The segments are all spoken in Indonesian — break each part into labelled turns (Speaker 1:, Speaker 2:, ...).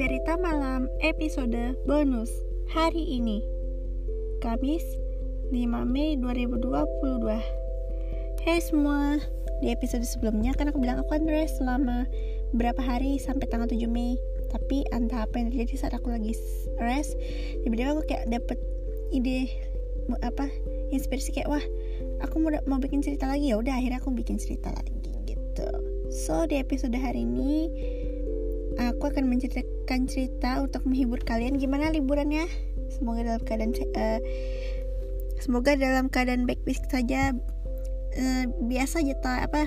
Speaker 1: Cerita Malam episode bonus hari ini Kamis 5 Mei 2022 Hai semua Di episode sebelumnya kan aku bilang aku akan rest selama berapa hari sampai tanggal 7 Mei Tapi entah apa yang terjadi saat aku lagi rest Tiba-tiba aku kayak dapet ide apa inspirasi kayak wah aku mau mau bikin cerita lagi. Ya udah akhirnya aku bikin cerita lagi gitu. So di episode hari ini aku akan menceritakan cerita untuk menghibur kalian gimana liburannya? Semoga dalam keadaan uh, semoga dalam keadaan baik-baik saja uh, biasa aja tak apa?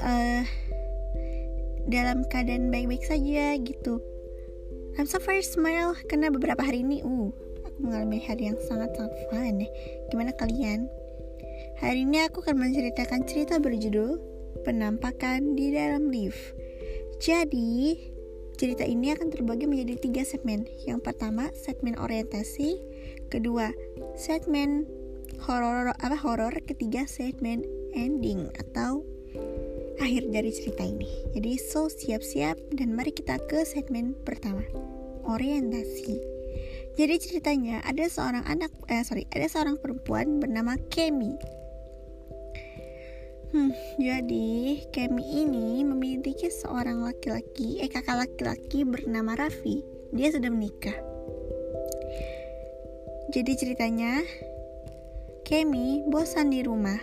Speaker 1: Uh, dalam keadaan baik-baik saja gitu. I'm so very smile karena beberapa hari ini uh aku mengalami hari yang sangat-sangat fun gimana kalian? Hari ini aku akan menceritakan cerita berjudul penampakan di dalam lift. Jadi, cerita ini akan terbagi menjadi tiga segmen. Yang pertama, segmen orientasi, kedua, segmen horor apa horor, ketiga segmen ending atau akhir dari cerita ini. Jadi, so siap-siap dan mari kita ke segmen pertama, orientasi. Jadi ceritanya ada seorang anak eh sorry, ada seorang perempuan bernama Kemi Hmm, jadi Kemi ini memiliki seorang laki-laki, eh kakak laki-laki bernama Raffi. Dia sudah menikah. Jadi ceritanya, Kemi bosan di rumah.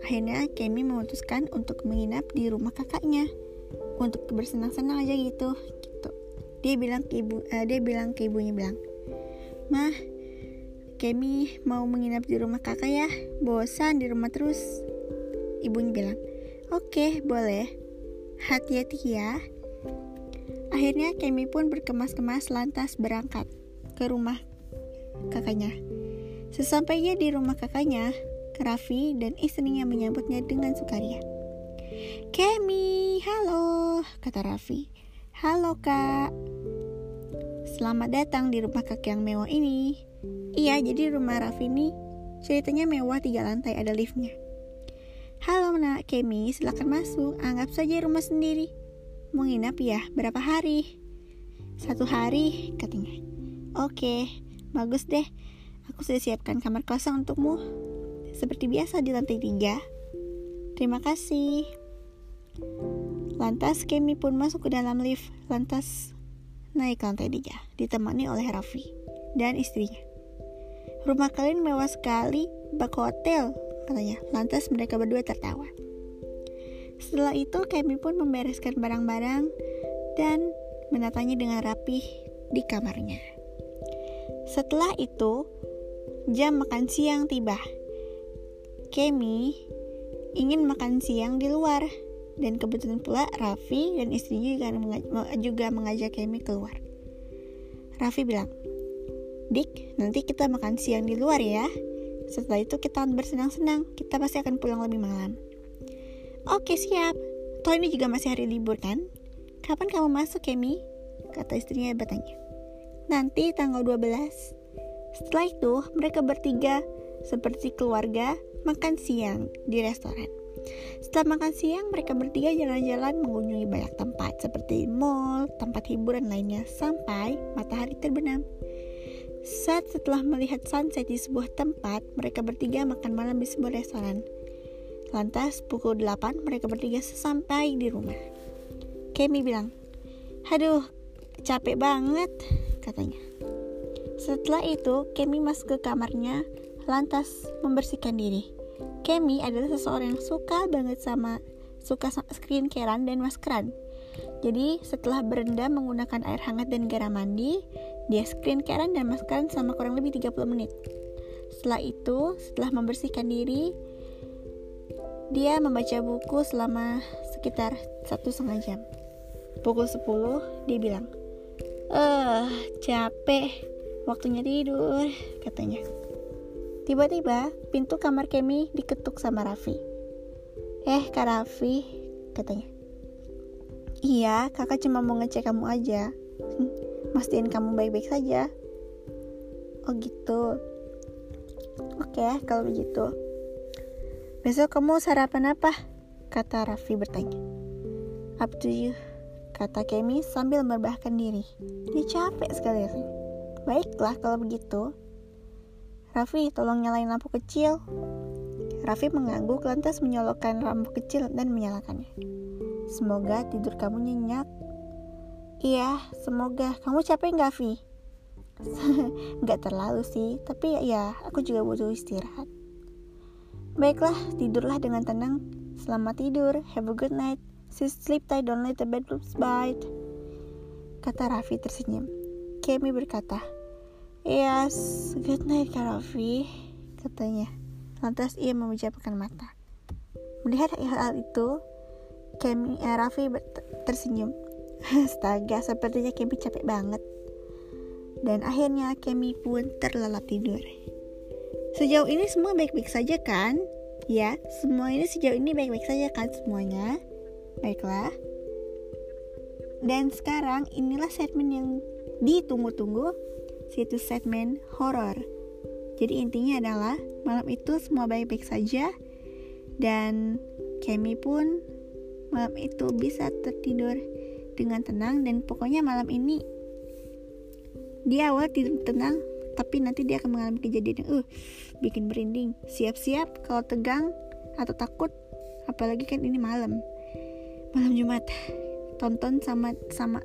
Speaker 1: Akhirnya Kemi memutuskan untuk menginap di rumah kakaknya untuk bersenang-senang aja gitu. Gitu. Dia bilang ke ibu, uh, dia bilang ke ibunya bilang, mah, Kemi mau menginap di rumah kakak ya. Bosan di rumah terus Ibunya bilang, oke okay, boleh. Hati-hati ya. Akhirnya Kemi pun berkemas-kemas lantas berangkat ke rumah kakaknya. Sesampainya di rumah kakaknya, Raffi dan istrinya menyambutnya dengan sukaria. Kemi, halo, kata Raffi. Halo kak. Selamat datang di rumah kakek yang mewah ini. Iya, jadi rumah Raffi ini ceritanya mewah tiga lantai ada liftnya. Halo nak Kemi, silakan masuk. Anggap saja rumah sendiri. Mau nginap ya? Berapa hari? Satu hari, katanya. Oke, bagus deh. Aku sudah siapkan kamar kosong untukmu. Seperti biasa di lantai tiga. Terima kasih. Lantas Kemi pun masuk ke dalam lift. Lantas naik ke lantai tiga, ditemani oleh Raffi dan istrinya. Rumah kalian mewah sekali, bak hotel, katanya. Lantas mereka berdua tertawa. Setelah itu Kemi pun membereskan barang-barang dan menatanya dengan rapih di kamarnya. Setelah itu, jam makan siang tiba. Kemi ingin makan siang di luar dan kebetulan pula Raffi dan istrinya juga, juga mengajak Kemi keluar. Raffi bilang, Dik, nanti kita makan siang di luar ya. Setelah itu kita bersenang-senang, kita pasti akan pulang lebih malam. Oke siap, toh ini juga masih hari libur kan? Kapan kamu masuk Kemi? Kata istrinya bertanya. Nanti tanggal 12. Setelah itu mereka bertiga seperti keluarga makan siang di restoran. Setelah makan siang, mereka bertiga jalan-jalan mengunjungi banyak tempat seperti mall, tempat hiburan lainnya sampai matahari terbenam. Saat setelah melihat sunset di sebuah tempat, mereka bertiga makan malam di sebuah restoran. Lantas pukul 8 mereka bertiga sesampai di rumah. Kemi bilang, Aduh, capek banget, katanya. Setelah itu, Kemi masuk ke kamarnya, lantas membersihkan diri. Kemi adalah seseorang yang suka banget sama suka skincare dan maskeran. Jadi setelah berendam menggunakan air hangat dan garam mandi, dia skincare dan maskeran selama kurang lebih 30 menit. Setelah itu, setelah membersihkan diri, dia membaca buku selama sekitar satu setengah jam. Pukul 10, dia bilang, Eh, capek, waktunya tidur, katanya. Tiba-tiba, pintu kamar Kemi diketuk sama Raffi. Eh, Kak Raffi, katanya. Iya, kakak cuma mau ngecek kamu aja. Mastiin kamu baik-baik saja. Oh gitu. Oke, kalau begitu. Besok kamu sarapan apa? Kata Raffi bertanya. Up to you, kata Kemi sambil merebahkan diri. Dia capek sekali. Baiklah kalau begitu. Raffi, tolong nyalain lampu kecil. Raffi mengangguk lantas menyolokkan lampu kecil dan menyalakannya. Semoga tidur kamu nyenyak. Iya, semoga. Kamu capek nggak, Vi? nggak terlalu sih, tapi ya aku juga butuh istirahat. Baiklah, tidurlah dengan tenang. Selamat tidur. Have a good night. Sleep tight, don't let the bedrooms bite. Kata Raffi tersenyum. Kemi berkata, Yes, good night Kak Raffi, katanya. Lantas ia memejamkan mata. Melihat hal itu, Kemi eh, Raffi tersenyum. Astaga, sepertinya Kemi capek banget. Dan akhirnya Kemi pun terlelap tidur. Sejauh ini semua baik-baik saja kan? Ya, semua ini sejauh ini baik-baik saja kan semuanya? Baiklah. Dan sekarang inilah segmen yang ditunggu-tunggu situs segmen horor. Jadi intinya adalah malam itu semua baik-baik saja dan Kemi pun malam itu bisa tertidur dengan tenang dan pokoknya malam ini dia awal tidur tenang tapi nanti dia akan mengalami kejadian yang uh bikin merinding. Siap-siap kalau tegang atau takut apalagi kan ini malam. Malam Jumat. Tonton sama sama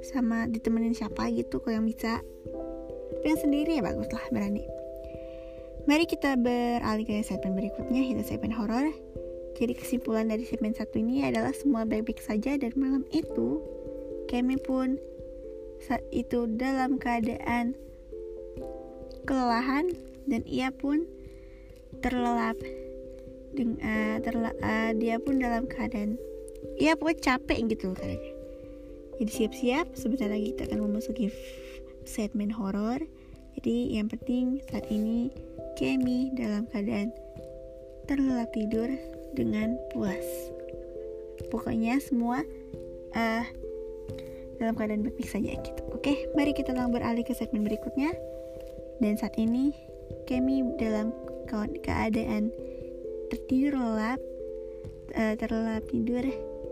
Speaker 1: sama ditemenin siapa gitu kalau yang bisa tapi yang sendiri ya bagus lah berani mari kita beralih ke segmen berikutnya yaitu segmen horor jadi kesimpulan dari segmen satu ini adalah semua baik-baik saja dan malam itu kami pun saat itu dalam keadaan kelelahan dan ia pun terlelap dengan uh, terla, uh, dia pun dalam keadaan ia pokoknya capek gitu kayaknya jadi siap-siap, sebentar lagi kita akan memasuki segmen horor. Jadi yang penting saat ini Kemi dalam keadaan terlelap tidur dengan puas. Pokoknya semua uh, dalam keadaan baik-baik saja gitu. Oke, mari kita langsung beralih ke segmen berikutnya. Dan saat ini Kemi dalam keadaan tertidur lelap, uh, terlelap tidur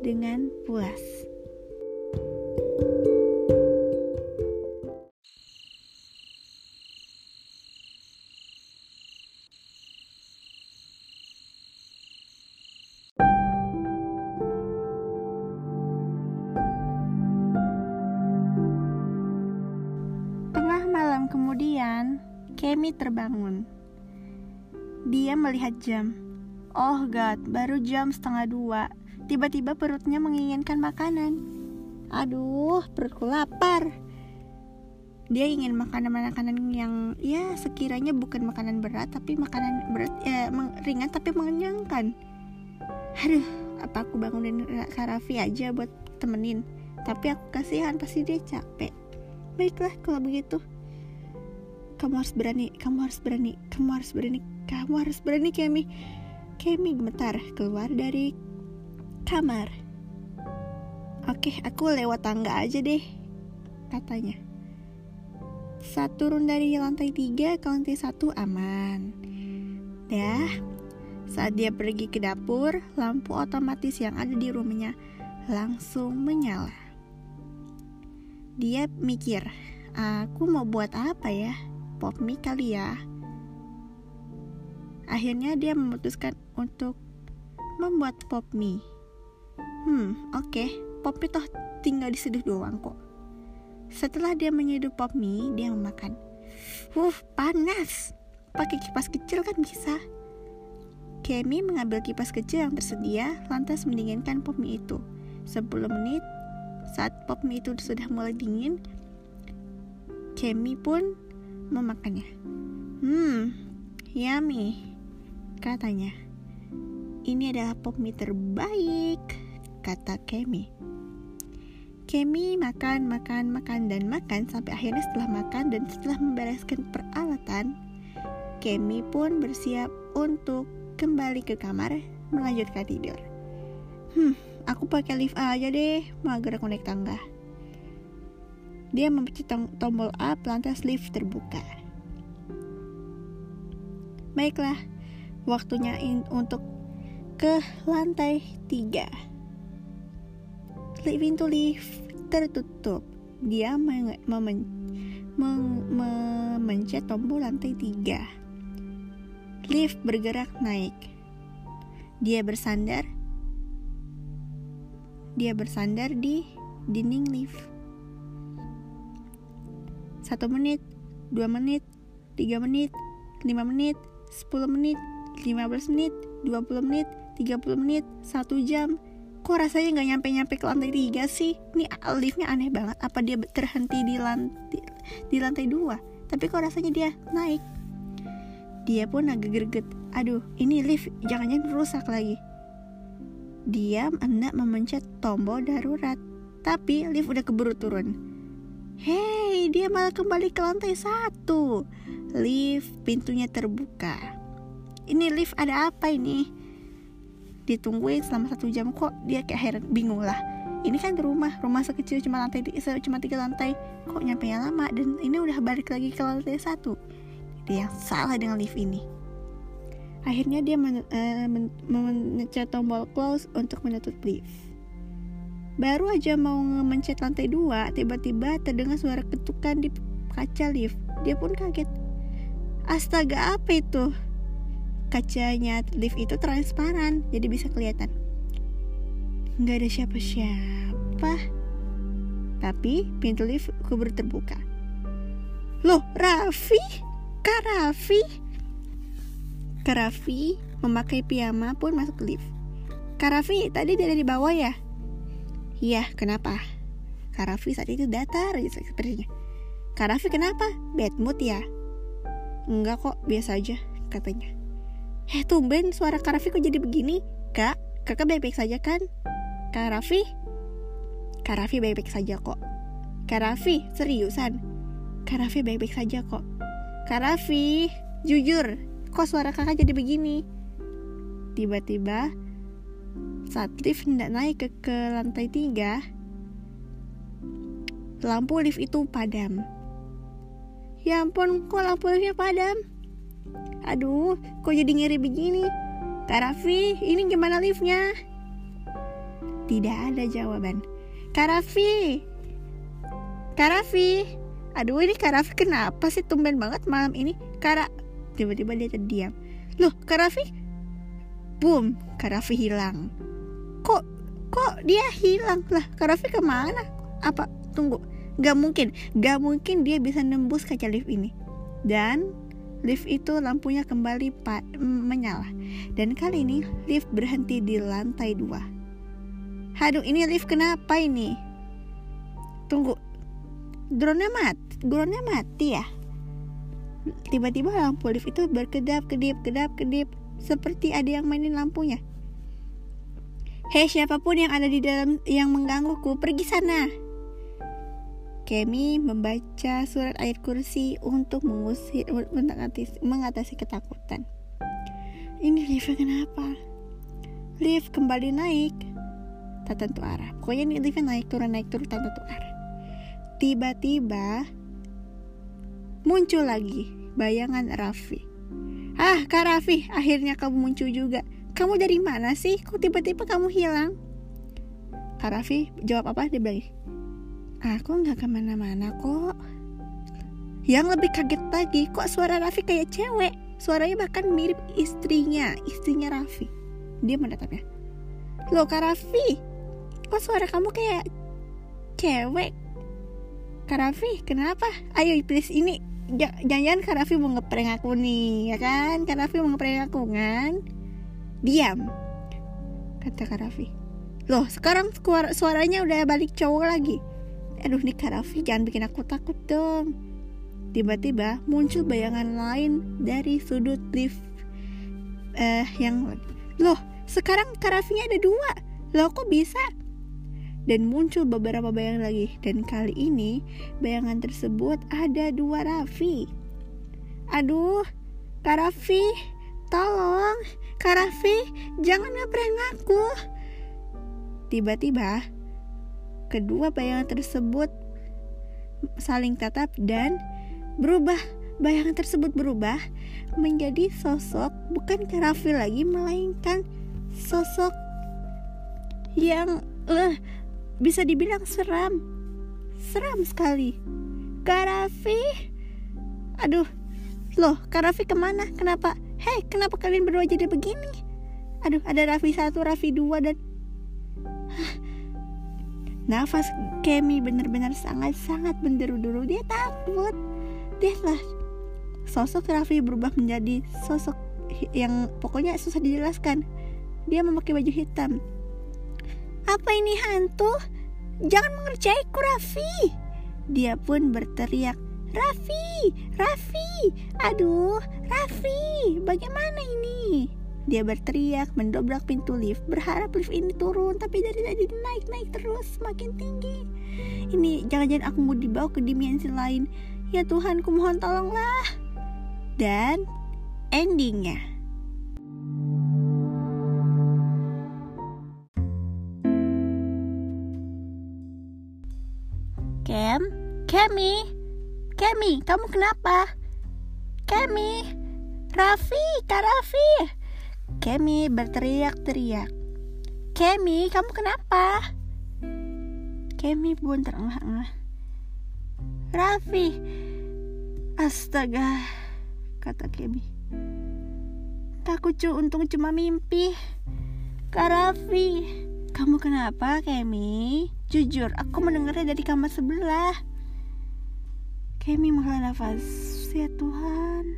Speaker 1: dengan puas. Terbangun. Dia melihat jam. Oh God, baru jam setengah dua. Tiba-tiba perutnya menginginkan makanan. Aduh, perutku lapar. Dia ingin makanan-makanan yang ya sekiranya bukan makanan berat tapi makanan berat ya ringan tapi mengenyangkan. Aduh, apa aku bangunin Karafi aja buat temenin? Tapi aku kasihan pasti dia capek. Baiklah kalau begitu kamu harus berani kamu harus berani kamu harus berani kamu harus berani Kemi. Kemi gemetar keluar dari kamar. Oke aku lewat tangga aja deh katanya. Saat turun dari lantai tiga ke lantai satu aman. Dah saat dia pergi ke dapur lampu otomatis yang ada di rumahnya langsung menyala. Dia mikir aku mau buat apa ya pop mie kali ya. Akhirnya dia memutuskan untuk membuat pop mie. Hmm, oke, okay. pop mie toh tinggal diseduh doang kok. Setelah dia menyeduh pop mie, dia memakan. Wuh, panas. Pakai kipas kecil kan bisa. Kemi mengambil kipas kecil yang tersedia, lantas mendinginkan pop mie itu. 10 menit, saat pop mie itu sudah mulai dingin, Kemi pun memakannya. Hmm, yummy, katanya. Ini adalah pop mie terbaik, kata Kemi. Kemi makan, makan, makan, dan makan sampai akhirnya setelah makan dan setelah membereskan peralatan, Kemi pun bersiap untuk kembali ke kamar melanjutkan tidur. Hmm, aku pakai lift aja deh, mager naik tangga. Dia memencet tombol up, lantas lift terbuka. Baiklah, waktunya in untuk ke lantai tiga. pintu lift tertutup. Dia memen memencet tombol lantai tiga. Lift bergerak naik. Dia bersandar. Dia bersandar di dinding lift. Satu menit, dua menit, tiga menit, lima menit, sepuluh menit, lima belas menit, dua puluh menit, tiga puluh menit, satu jam, kok rasanya nggak nyampe-nyampe ke lantai tiga sih? Ini liftnya aneh banget. Apa dia terhenti di lantai di lantai dua? Tapi kok rasanya dia naik? Dia pun agak greget. Aduh ini lift jangan-jangan rusak lagi. Dia hendak memencet tombol darurat. Tapi lift udah keburu turun Hei, dia malah kembali ke lantai satu. Lift pintunya terbuka. Ini lift ada apa ini? ditungguin selama satu jam kok dia kayak heran bingung lah ini kan rumah rumah sekecil cuma lantai cuma tiga lantai kok nyampe lama dan ini udah balik lagi ke lantai satu itu yang salah dengan lift ini akhirnya dia men, uh, men, mencet tombol close untuk menutup lift baru aja mau mencet lantai dua tiba-tiba terdengar suara ketukan di kaca lift. Dia pun kaget. Astaga apa itu? Kacanya lift itu transparan jadi bisa kelihatan. Nggak ada siapa-siapa. Tapi pintu lift kubur terbuka. Loh Raffi? Kak Raffi? Kak Raffi memakai piyama pun masuk lift. Kak Raffi tadi dia ada di bawah ya iya kenapa Kak saat itu datar aja sepertinya Kak kenapa bad mood ya enggak kok biasa aja katanya Eh tumben suara Kak kok jadi begini? Kak, kakak baik-baik saja kan? Kak Raffi? Kak baik-baik saja kok Kak seriusan? Kak Raffi baik-baik saja kok Kak jujur Kok suara kakak jadi begini? Tiba-tiba Saat lift hendak naik ke, ke lantai tiga Lampu lift itu padam Ya ampun, kok lampu liftnya padam? Aduh, kok jadi ngiri begini? Kak Raffi, ini gimana liftnya? Tidak ada jawaban. Kak Raffi, Kak Raffi, aduh ini Kak Raffi kenapa sih tumben banget malam ini? Kak tiba-tiba dia terdiam. Loh, Kak Raffi? Boom, Kak Raffi hilang. Kok, kok dia hilang? Lah, Kak Raffi ke mana? Apa? Tunggu, gak mungkin, gak mungkin dia bisa nembus kaca lift ini. Dan Lift itu lampunya kembali menyala dan kali ini lift berhenti di lantai dua. Haduh, ini lift kenapa ini? Tunggu, drone mati, drone mati ya? Tiba-tiba lampu lift itu berkedap kedip kedap kedip seperti ada yang mainin lampunya. Hei siapa pun yang ada di dalam yang menggangguku pergi sana. Kemi membaca surat ayat kursi untuk mengusir mengatasi, ketakutan. Ini lift kenapa? Lift kembali naik. Tak tentu arah. Pokoknya ini liftnya naik turun naik turun tak tentu arah. Tiba-tiba muncul lagi bayangan Raffi. Ah, Kak Raffi, akhirnya kamu muncul juga. Kamu dari mana sih? Kok tiba-tiba kamu hilang? Kak Raffi jawab apa? Dia bilang, Aku nggak ke mana-mana kok. Yang lebih kaget lagi, kok suara Raffi kayak cewek. Suaranya bahkan mirip istrinya, istrinya Raffi. Dia menatapnya. Loh Kak Raffi, kok suara kamu kayak cewek? Kak Raffi, kenapa? Ayo please ini jangan-jangan Kak Raffi mau ngeprank aku nih, ya kan? Kak Raffi mau ngeprank aku kan? Diam, kata Kak Raffi. Loh, sekarang suaranya udah balik cowok lagi. Aduh nih Kak Raffi jangan bikin aku takut dong. Tiba-tiba muncul bayangan lain dari sudut lift eh yang loh sekarang Kak Raffinya ada dua. Loh kok bisa? Dan muncul beberapa bayangan lagi. Dan kali ini bayangan tersebut ada dua Raffi. Aduh Kak Raffi tolong Kak Raffi jangan ngeprank aku. Tiba-tiba Kedua bayangan tersebut saling tatap dan berubah. Bayangan tersebut berubah menjadi sosok bukan Karafi lagi melainkan sosok yang uh, bisa dibilang seram. Seram sekali. Kak Raffi? Aduh loh Kak Raffi ke mana? Kenapa hei kenapa kalian berdua jadi begini? Aduh ada Raffi satu Raffi dua dan nafas Kemi benar-benar sangat-sangat menderu-deru. Dia takut. Dia lah. Sosok Raffi berubah menjadi sosok yang pokoknya susah dijelaskan. Dia memakai baju hitam. Apa ini hantu? Jangan mengerjaiku Raffi. Dia pun berteriak Raffi Raffi aduh Raffi bagaimana ini dia berteriak, mendobrak pintu lift, berharap lift ini turun, tapi dari tadi naik-naik terus, semakin tinggi. Ini jangan-jangan aku mau dibawa ke dimensi lain. Ya Tuhan, ku mohon tolonglah. Dan endingnya. Kem, Kemi, Kemi, kamu kenapa? Kemi, Raffi, Kak Raffi, Kemi berteriak-teriak. Kemi, kamu kenapa? Kemi pun terengah-engah. Raffi, astaga, kata Kemi. Takut cu, untung cuma mimpi. Kak Raffi, kamu kenapa Kemi? Jujur, aku mendengarnya dari kamar sebelah. Kemi menghela nafas. Ya Tuhan,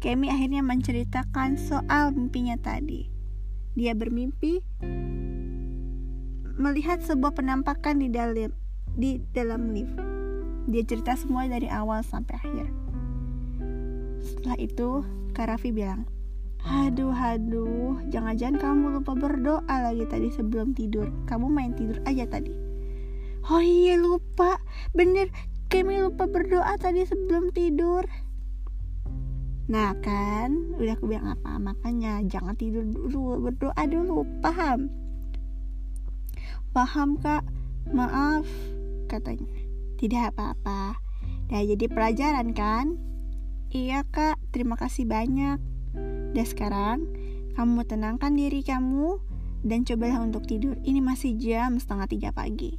Speaker 1: Kemi akhirnya menceritakan soal mimpinya tadi. Dia bermimpi melihat sebuah penampakan di dalam di dalam lift. Dia cerita semua dari awal sampai akhir. Setelah itu, Karafi bilang, Aduh, aduh, jangan-jangan kamu lupa berdoa lagi tadi sebelum tidur. Kamu main tidur aja tadi. Oh iya lupa, bener. Kemi lupa berdoa tadi sebelum tidur. Nah kan? Udah aku bilang apa? Makanya jangan tidur dulu berdoa dulu. Paham? Paham kak? Maaf katanya. Tidak apa-apa. Nah jadi pelajaran kan? Iya kak. Terima kasih banyak. Dan sekarang kamu tenangkan diri kamu Dan cobalah untuk tidur. Ini masih jam setengah tiga pagi.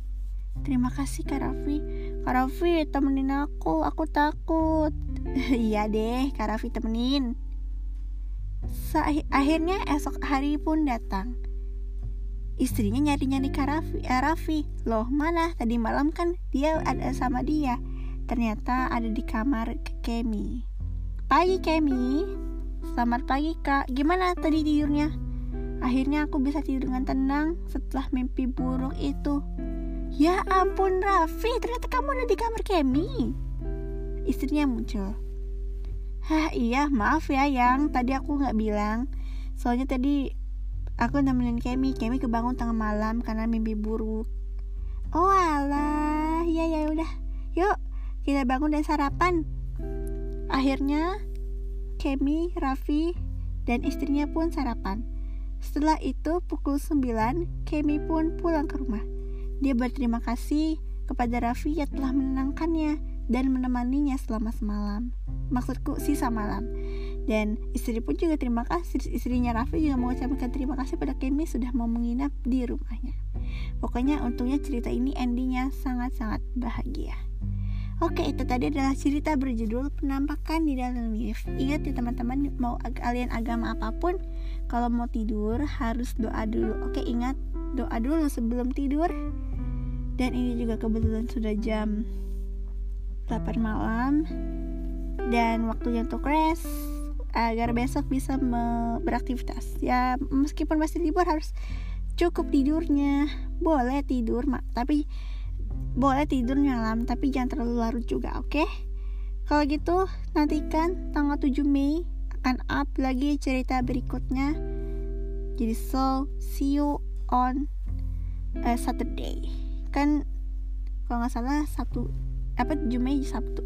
Speaker 1: Terima kasih Kak Raffi Kak Raffi temenin aku. Aku takut. Iya deh Kak Raffi temenin. Sa Akhirnya esok hari pun datang. Istrinya nyari-nyari Kak Raffi, eh, Raffi. Loh mana? Tadi malam kan dia ada sama dia. Ternyata ada di kamar Kemi. Pagi Kemi. Selamat pagi kak. Gimana tadi tidurnya? Akhirnya aku bisa tidur dengan tenang setelah mimpi buruk itu Ya ampun Raffi, ternyata kamu ada di kamar Kemi. Istrinya muncul. Hah iya maaf ya yang tadi aku nggak bilang. Soalnya tadi aku nemenin Kemi, Kemi kebangun tengah malam karena mimpi buruk. Oh alah, ya ya udah. Yuk kita bangun dan sarapan. Akhirnya Kemi, Raffi, dan istrinya pun sarapan. Setelah itu pukul 9, Kemi pun pulang ke rumah. Dia berterima kasih kepada Raffi yang telah menenangkannya dan menemaninya selama semalam. Maksudku sisa malam. Dan istri pun juga terima kasih. Istrinya Raffi juga mengucapkan terima kasih pada Kemi sudah mau menginap di rumahnya. Pokoknya untungnya cerita ini endingnya sangat-sangat bahagia. Oke itu tadi adalah cerita berjudul penampakan di dalam lift. Ingat ya teman-teman mau kalian agama apa pun Kalau mau tidur harus doa dulu. Oke ingat doa dulu sebelum tidur dan ini juga kebetulan sudah jam 8 malam. Dan waktunya untuk rest agar besok bisa beraktivitas. Ya meskipun masih libur harus cukup tidurnya. Boleh tidur mak tapi boleh tidur malam tapi jangan terlalu larut juga oke? Okay? kalau gitu nantikan tanggal 7 Mei akan up lagi cerita berikutnya. Jadi so see you on uh, Saturday kan kalau nggak salah Sabtu apa Jumat Sabtu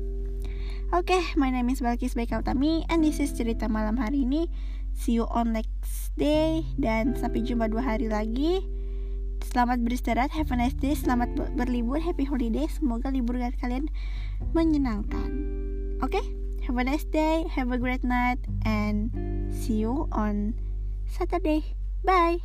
Speaker 1: Oke, okay, my name is Balkis Baika Utami and this is cerita malam hari ini. See you on next day dan sampai jumpa dua hari lagi. Selamat beristirahat, have a nice day, selamat berlibur, happy holiday. Semoga libur kalian menyenangkan. Oke, okay? have a nice day, have a great night, and see you on Saturday. Bye.